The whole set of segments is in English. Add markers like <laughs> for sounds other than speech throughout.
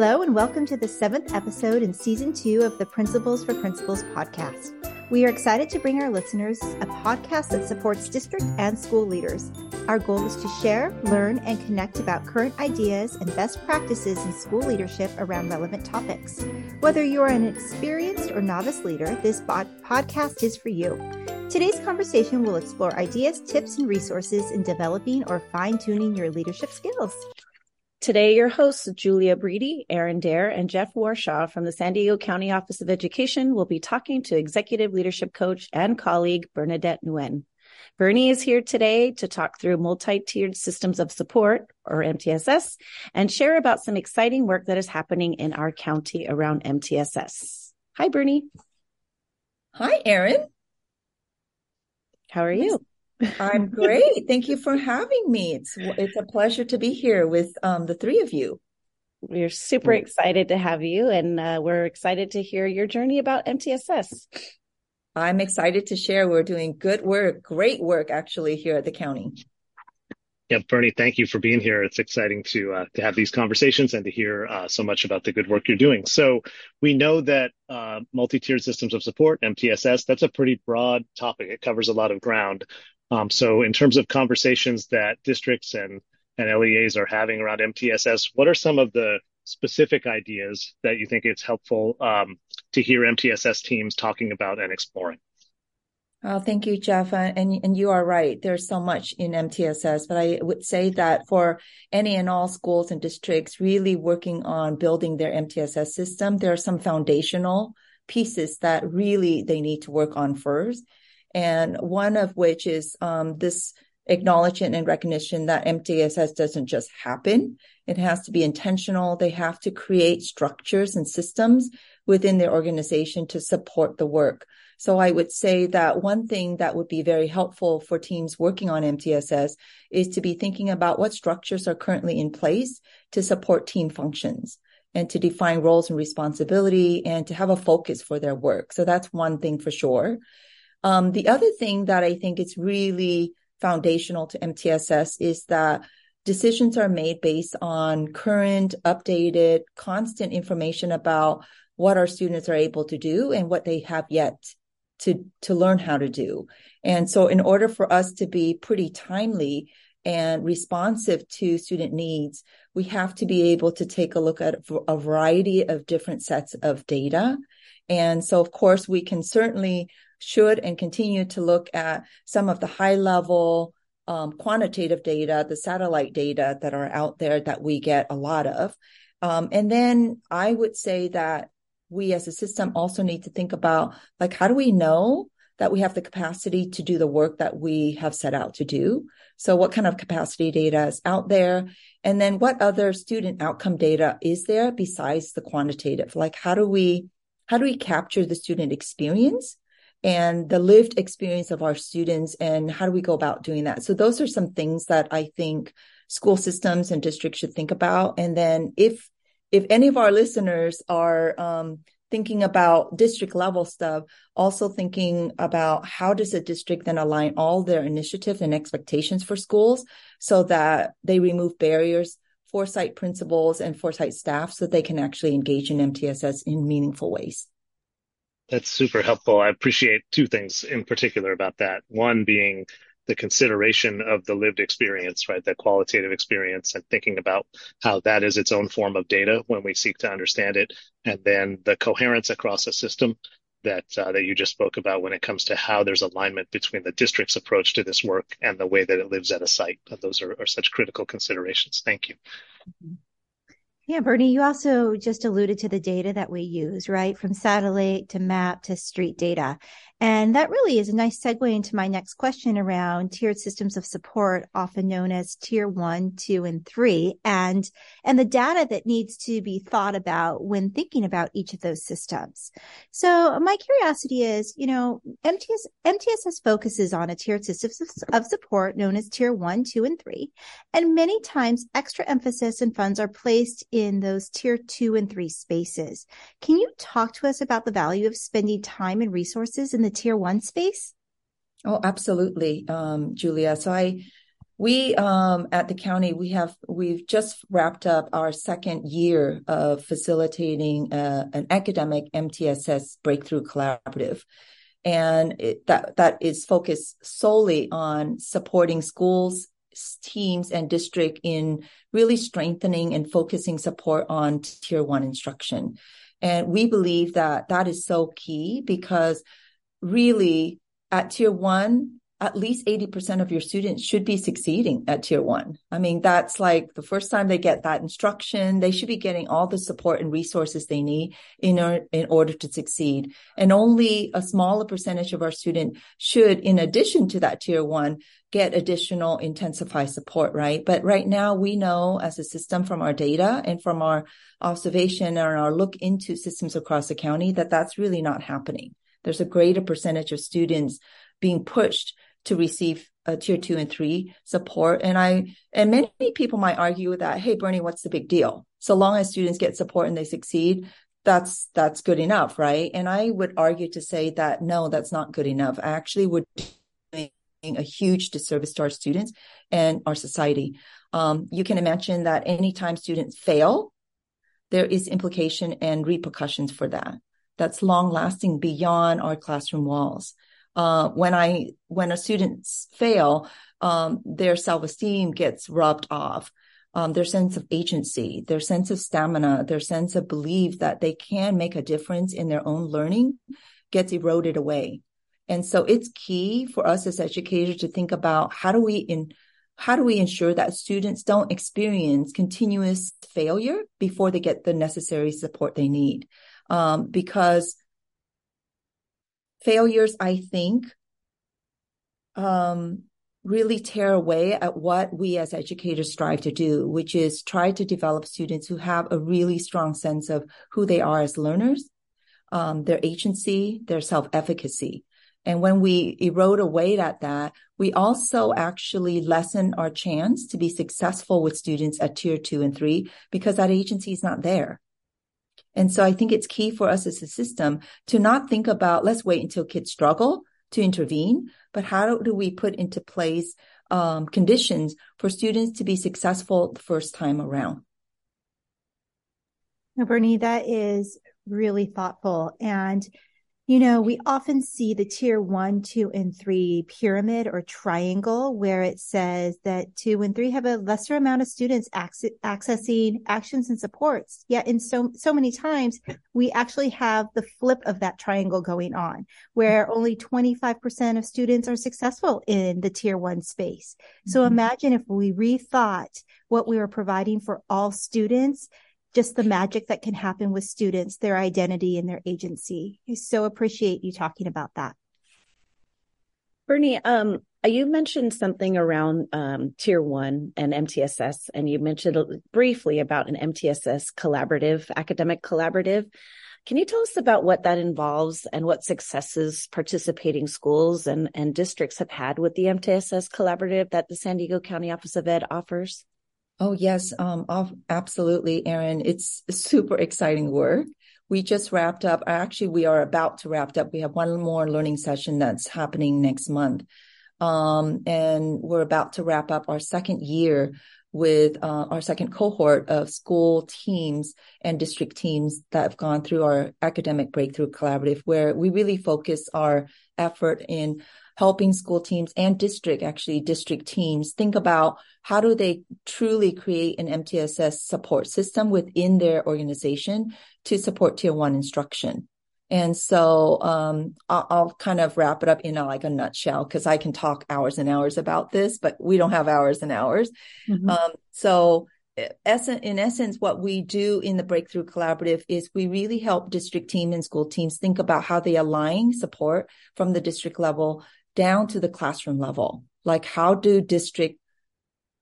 Hello, and welcome to the seventh episode in season two of the Principles for Principals podcast. We are excited to bring our listeners a podcast that supports district and school leaders. Our goal is to share, learn, and connect about current ideas and best practices in school leadership around relevant topics. Whether you are an experienced or novice leader, this podcast is for you. Today's conversation will explore ideas, tips, and resources in developing or fine tuning your leadership skills. Today, your hosts, Julia Breedy, Aaron Dare, and Jeff Warshaw from the San Diego County Office of Education will be talking to executive leadership coach and colleague Bernadette Nguyen. Bernie is here today to talk through multi-tiered systems of support, or MTSS, and share about some exciting work that is happening in our county around MTSS. Hi, Bernie. Hi, Aaron. How are you? I'm <laughs> great. Thank you for having me. It's it's a pleasure to be here with um, the three of you. We're super excited to have you, and uh, we're excited to hear your journey about MTSS. I'm excited to share. We're doing good work, great work actually here at the county. Yeah, Bernie, thank you for being here. It's exciting to uh, to have these conversations and to hear uh, so much about the good work you're doing. So we know that uh, multi-tiered systems of support (MTSS) that's a pretty broad topic. It covers a lot of ground. Um, so in terms of conversations that districts and, and LEAs are having around MTSS, what are some of the specific ideas that you think it's helpful um, to hear MTSS teams talking about and exploring? Oh, thank you, Jeff. And, and you are right. There's so much in MTSS, but I would say that for any and all schools and districts really working on building their MTSS system, there are some foundational pieces that really they need to work on first and one of which is um, this acknowledgement and recognition that MTSS doesn't just happen. It has to be intentional. They have to create structures and systems within their organization to support the work. So I would say that one thing that would be very helpful for teams working on MTSS is to be thinking about what structures are currently in place to support team functions and to define roles and responsibility and to have a focus for their work. So that's one thing for sure. Um, the other thing that I think is really foundational to MTSS is that decisions are made based on current, updated, constant information about what our students are able to do and what they have yet to, to learn how to do. And so in order for us to be pretty timely and responsive to student needs, we have to be able to take a look at a variety of different sets of data. And so, of course, we can certainly should and continue to look at some of the high level um, quantitative data, the satellite data that are out there that we get a lot of. Um, and then I would say that we as a system also need to think about like, how do we know that we have the capacity to do the work that we have set out to do? So what kind of capacity data is out there? And then what other student outcome data is there besides the quantitative? Like, how do we, how do we capture the student experience and the lived experience of our students and how do we go about doing that. So those are some things that i think school systems and districts should think about. And then if if any of our listeners are um, thinking about district level stuff also thinking about how does a district then align all their initiatives and expectations for schools so that they remove barriers for site principals and for site staff so they can actually engage in mtss in meaningful ways that's super helpful. I appreciate two things in particular about that. One being the consideration of the lived experience, right? The qualitative experience and thinking about how that is its own form of data when we seek to understand it. And then the coherence across a system that uh, that you just spoke about when it comes to how there's alignment between the district's approach to this work and the way that it lives at a site. Those are, are such critical considerations. Thank you. Mm-hmm. Yeah, Bernie, you also just alluded to the data that we use, right? From satellite to map to street data. And that really is a nice segue into my next question around tiered systems of support, often known as tier one, two, and three, and, and the data that needs to be thought about when thinking about each of those systems. So my curiosity is, you know, MTS, MTSS focuses on a tiered system of support known as tier one, two, and three. And many times extra emphasis and funds are placed those tier two and three spaces. Can you talk to us about the value of spending time and resources in the the tier one space? Oh, absolutely, um, Julia. So I We um, at the county we have we've just wrapped up our second year of facilitating uh, an academic MTSS breakthrough collaborative, and it, that that is focused solely on supporting schools, teams, and district in really strengthening and focusing support on tier one instruction. And we believe that that is so key because really at tier one, at least 80% of your students should be succeeding at tier one. I mean, that's like the first time they get that instruction, they should be getting all the support and resources they need in, or, in order to succeed. And only a smaller percentage of our student should, in addition to that tier one, get additional intensified support, right? But right now we know as a system from our data and from our observation and our look into systems across the county that that's really not happening. There's a greater percentage of students being pushed to receive a tier two and three support. And I, and many people might argue that, Hey, Bernie, what's the big deal? So long as students get support and they succeed, that's, that's good enough. Right. And I would argue to say that no, that's not good enough. I actually would doing a huge disservice to our students and our society. Um, you can imagine that anytime students fail, there is implication and repercussions for that. That's long lasting beyond our classroom walls uh, when I when a students fail, um, their self esteem gets rubbed off. Um, their sense of agency, their sense of stamina, their sense of belief that they can make a difference in their own learning gets eroded away. And so it's key for us as educators to think about how do we in how do we ensure that students don't experience continuous failure before they get the necessary support they need? Um, because failures, I think, um, really tear away at what we as educators strive to do, which is try to develop students who have a really strong sense of who they are as learners, um, their agency, their self-efficacy. And when we erode away at that, we also actually lessen our chance to be successful with students at tier two and three because that agency is not there. And so I think it's key for us as a system to not think about, let's wait until kids struggle to intervene, but how do we put into place um, conditions for students to be successful the first time around? Now, Bernie, that is really thoughtful. And you know, we often see the tier one, two, and three pyramid or triangle where it says that two and three have a lesser amount of students accessing actions and supports. Yet in so, so many times we actually have the flip of that triangle going on where only 25% of students are successful in the tier one space. So mm-hmm. imagine if we rethought what we were providing for all students just the magic that can happen with students, their identity and their agency. I so appreciate you talking about that. Bernie, um, you mentioned something around um, tier one and MTSS, and you mentioned briefly about an MTSS collaborative, academic collaborative. Can you tell us about what that involves and what successes participating schools and, and districts have had with the MTSS collaborative that the San Diego County Office of Ed offers? Oh, yes. Um, absolutely, Erin. It's super exciting work. We just wrapped up. Actually, we are about to wrap up. We have one more learning session that's happening next month. Um, and we're about to wrap up our second year with uh, our second cohort of school teams and district teams that have gone through our academic breakthrough collaborative, where we really focus our effort in helping school teams and district, actually district teams think about how do they truly create an MTSS support system within their organization to support tier one instruction. And so um, I'll, I'll, kind of wrap it up in a, like a nutshell because I can talk hours and hours about this, but we don't have hours and hours. Mm-hmm. Um, so in essence, what we do in the Breakthrough Collaborative is we really help district team and school teams think about how they align support from the district level down to the classroom level. Like how do district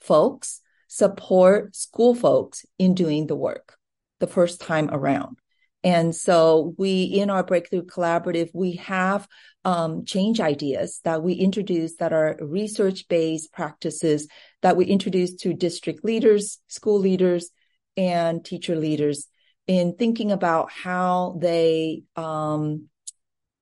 folks support school folks in doing the work the first time around? And so we, in our breakthrough collaborative, we have um, change ideas that we introduce that are research based practices that we introduce to district leaders, school leaders, and teacher leaders in thinking about how they um,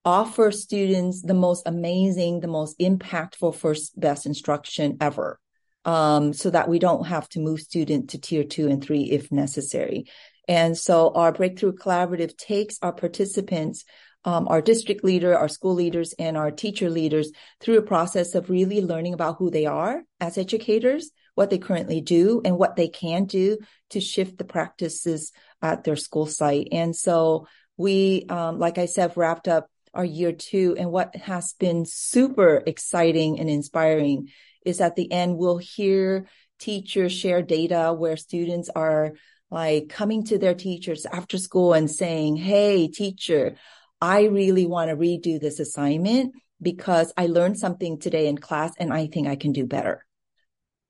offer students the most amazing, the most impactful first best instruction ever. um, so that we don't have to move student to tier two and three if necessary. And so our breakthrough collaborative takes our participants um, our district leader, our school leaders, and our teacher leaders through a process of really learning about who they are as educators, what they currently do, and what they can do to shift the practices at their school site. And so we, um, like I said, wrapped up our year two. And what has been super exciting and inspiring is at the end, we'll hear teachers share data where students are like coming to their teachers after school and saying, Hey, teacher, I really want to redo this assignment because I learned something today in class and I think I can do better.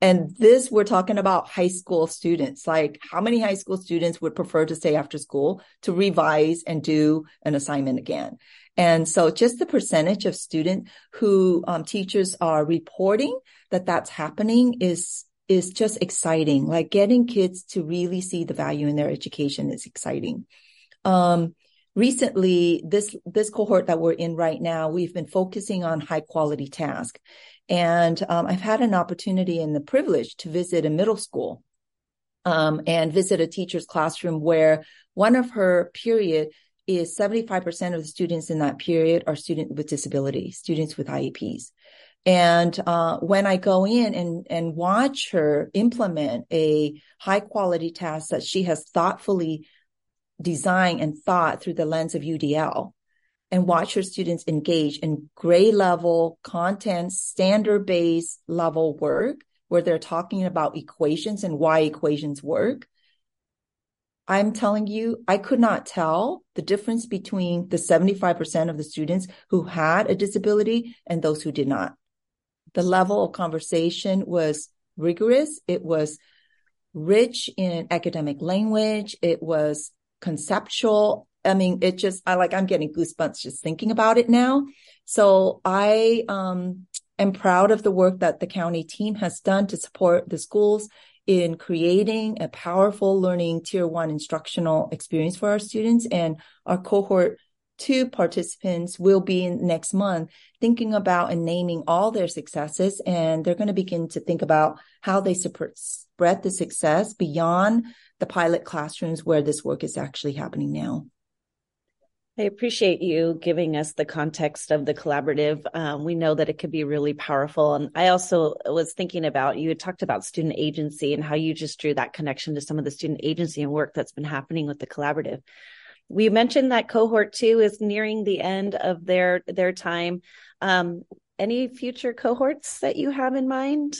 And this, we're talking about high school students. Like, how many high school students would prefer to stay after school to revise and do an assignment again? And so just the percentage of student who um, teachers are reporting that that's happening is, is just exciting. Like getting kids to really see the value in their education is exciting. Um, recently this this cohort that we're in right now we've been focusing on high quality tasks. and um, i've had an opportunity and the privilege to visit a middle school um, and visit a teacher's classroom where one of her period is 75% of the students in that period are students with disability students with ieps and uh, when I go in and, and watch her implement a high quality task that she has thoughtfully designed and thought through the lens of UDL and watch her students engage in grade level content, standard based level work where they're talking about equations and why equations work. I'm telling you, I could not tell the difference between the 75% of the students who had a disability and those who did not. The level of conversation was rigorous. It was rich in academic language. It was conceptual. I mean, it just, I like, I'm getting goosebumps just thinking about it now. So I, um, am proud of the work that the county team has done to support the schools in creating a powerful learning tier one instructional experience for our students and our cohort two participants will be next month thinking about and naming all their successes and they're going to begin to think about how they spread the success beyond the pilot classrooms where this work is actually happening now I appreciate you giving us the context of the collaborative. Um, we know that it could be really powerful. And I also was thinking about, you had talked about student agency and how you just drew that connection to some of the student agency and work that's been happening with the collaborative. We mentioned that cohort two is nearing the end of their their time. Um, any future cohorts that you have in mind?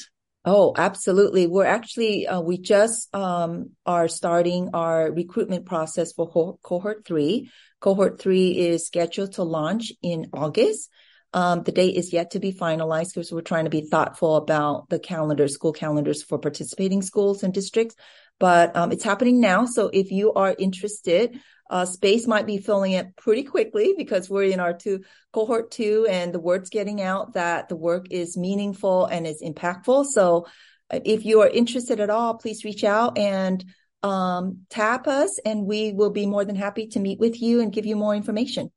Oh, absolutely. We're actually, uh, we just um, are starting our recruitment process for co- cohort three. Cohort three is scheduled to launch in August. Um, the date is yet to be finalized because we're trying to be thoughtful about the calendar, school calendars for participating schools and districts. But um, it's happening now. So if you are interested, uh, space might be filling it pretty quickly because we're in our two cohort two and the word's getting out that the work is meaningful and is impactful. So uh, if you are interested at all, please reach out and um, tap us and we will be more than happy to meet with you and give you more information.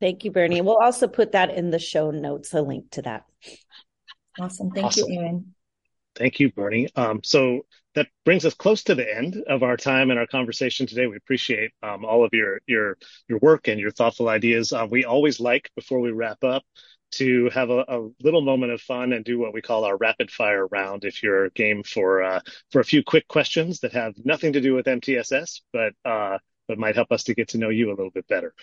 Thank you, Bernie. We'll also put that in the show notes, a link to that. Awesome. Thank awesome. you, Erin. Thank you, Bernie. Um, so that brings us close to the end of our time and our conversation today. We appreciate um, all of your your your work and your thoughtful ideas. Uh, we always like before we wrap up to have a, a, little moment of fun and do what we call our rapid fire round. If you're game for uh, for a few quick questions that have nothing to do with MTSS, but uh, but might help us to get to know you a little bit better.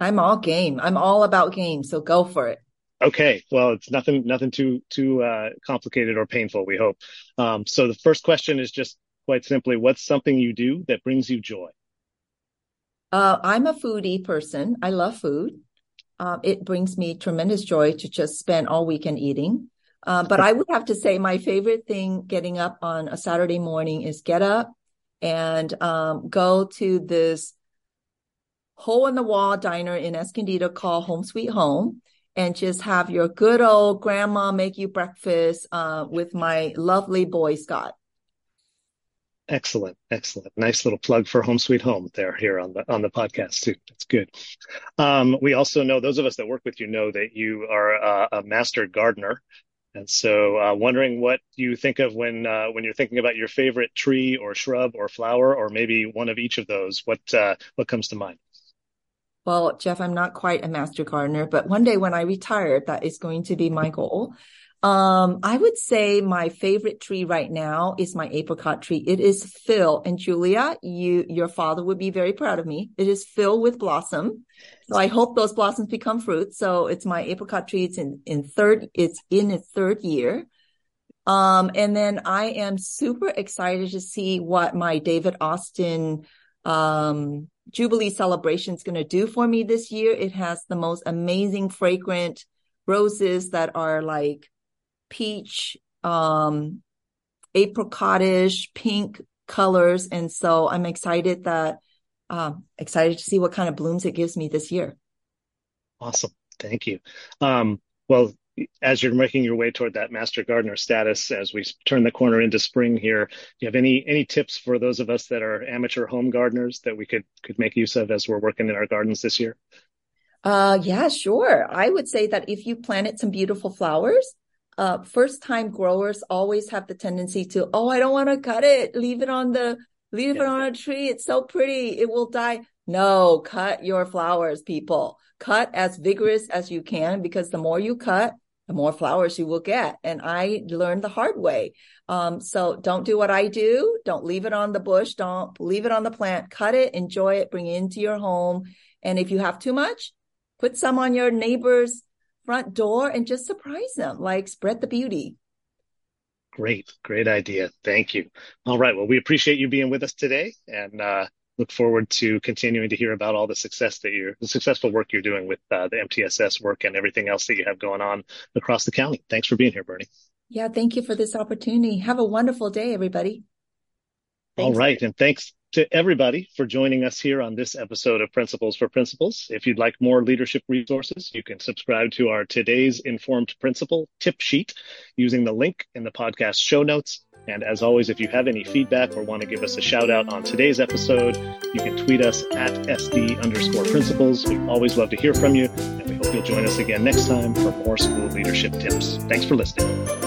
I'm all game. I'm all about game. So go for it. Okay, well, it's nothing nothing too too uh, complicated or painful. We hope. Um, so the first question is just quite simply, what's something you do that brings you joy? Uh, I'm a foodie person. I love food. Uh, it brings me tremendous joy to just spend all weekend eating. Uh, but I would have to say my favorite thing getting up on a Saturday morning is get up and um, go to this hole in the wall diner in Escondido called Home Sweet Home and just have your good old grandma make you breakfast uh, with my lovely boy Scott. Excellent, excellent. Nice little plug for Home Sweet Home there here on the on the podcast too. That's good. Um, we also know those of us that work with you know that you are a, a master gardener. And so, uh, wondering what you think of when uh, when you're thinking about your favorite tree or shrub or flower, or maybe one of each of those. What uh, what comes to mind? Well, Jeff, I'm not quite a master gardener, but one day when I retire, that is going to be my goal. Um, I would say my favorite tree right now is my apricot tree. It is filled, and Julia, you, your father would be very proud of me. It is filled with blossom. So I hope those blossoms become fruit. So it's my apricot tree. It's in, in third, it's in its third year. Um, and then I am super excited to see what my David Austin, um, Jubilee celebration is going to do for me this year. It has the most amazing fragrant roses that are like peach, um, apricotish, pink colors. And so I'm excited that, um, excited to see what kind of blooms it gives me this year. Awesome. Thank you. Um, well, as you're making your way toward that master gardener status, as we turn the corner into spring here, do you have any any tips for those of us that are amateur home gardeners that we could could make use of as we're working in our gardens this year? Uh, yeah, sure. I would say that if you planted some beautiful flowers, uh, first time growers always have the tendency to, oh, I don't want to cut it. Leave it on the, leave yeah. it on a tree. It's so pretty. It will die. No, cut your flowers, people. Cut as vigorous as you can because the more you cut, the more flowers you will get. And I learned the hard way. Um, so don't do what I do. Don't leave it on the bush. Don't leave it on the plant. Cut it, enjoy it, bring it into your home. And if you have too much, put some on your neighbor's front door and just surprise them, like spread the beauty. Great, great idea. Thank you. All right. Well, we appreciate you being with us today and uh, look forward to continuing to hear about all the success that you're, the successful work you're doing with uh, the MTSS work and everything else that you have going on across the county. Thanks for being here, Bernie. Yeah, thank you for this opportunity. Have a wonderful day, everybody. Thanks. All right. And thanks to everybody for joining us here on this episode of Principles for Principals. If you'd like more leadership resources, you can subscribe to our Today's Informed Principal tip sheet using the link in the podcast show notes. And as always, if you have any feedback or want to give us a shout out on today's episode, you can tweet us at SD underscore principals. We always love to hear from you, and we hope you'll join us again next time for more school leadership tips. Thanks for listening.